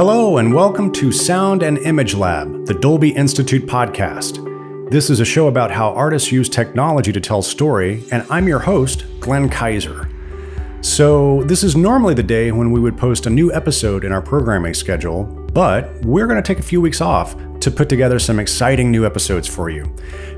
Hello, and welcome to Sound and Image Lab, the Dolby Institute podcast. This is a show about how artists use technology to tell story, and I'm your host, Glenn Kiser. So, this is normally the day when we would post a new episode in our programming schedule, but we're going to take a few weeks off to put together some exciting new episodes for you.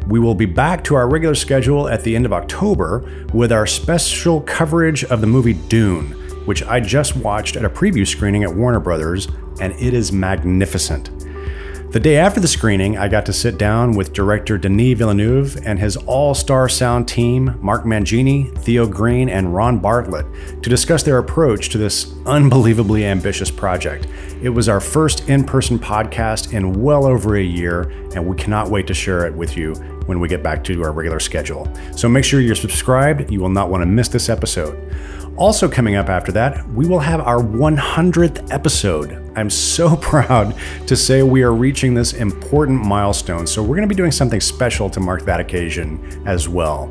We will be back to our regular schedule at the end of October with our special coverage of the movie Dune, which I just watched at a preview screening at Warner Brothers, and it is magnificent. The day after the screening, I got to sit down with director Denis Villeneuve and his all star sound team, Mark Mangini, Theo Green, and Ron Bartlett, to discuss their approach to this unbelievably ambitious project. It was our first in person podcast in well over a year, and we cannot wait to share it with you when we get back to our regular schedule. So make sure you're subscribed, you will not want to miss this episode. Also, coming up after that, we will have our 100th episode. I'm so proud to say we are reaching this important milestone, so we're going to be doing something special to mark that occasion as well.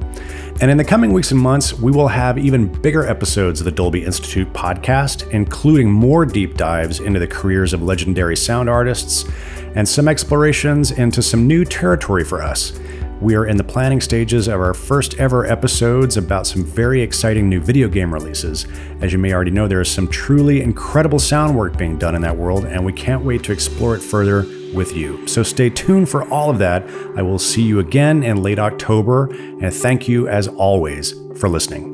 And in the coming weeks and months, we will have even bigger episodes of the Dolby Institute podcast, including more deep dives into the careers of legendary sound artists and some explorations into some new territory for us. We are in the planning stages of our first ever episodes about some very exciting new video game releases. As you may already know, there is some truly incredible sound work being done in that world, and we can't wait to explore it further with you. So stay tuned for all of that. I will see you again in late October, and thank you as always for listening.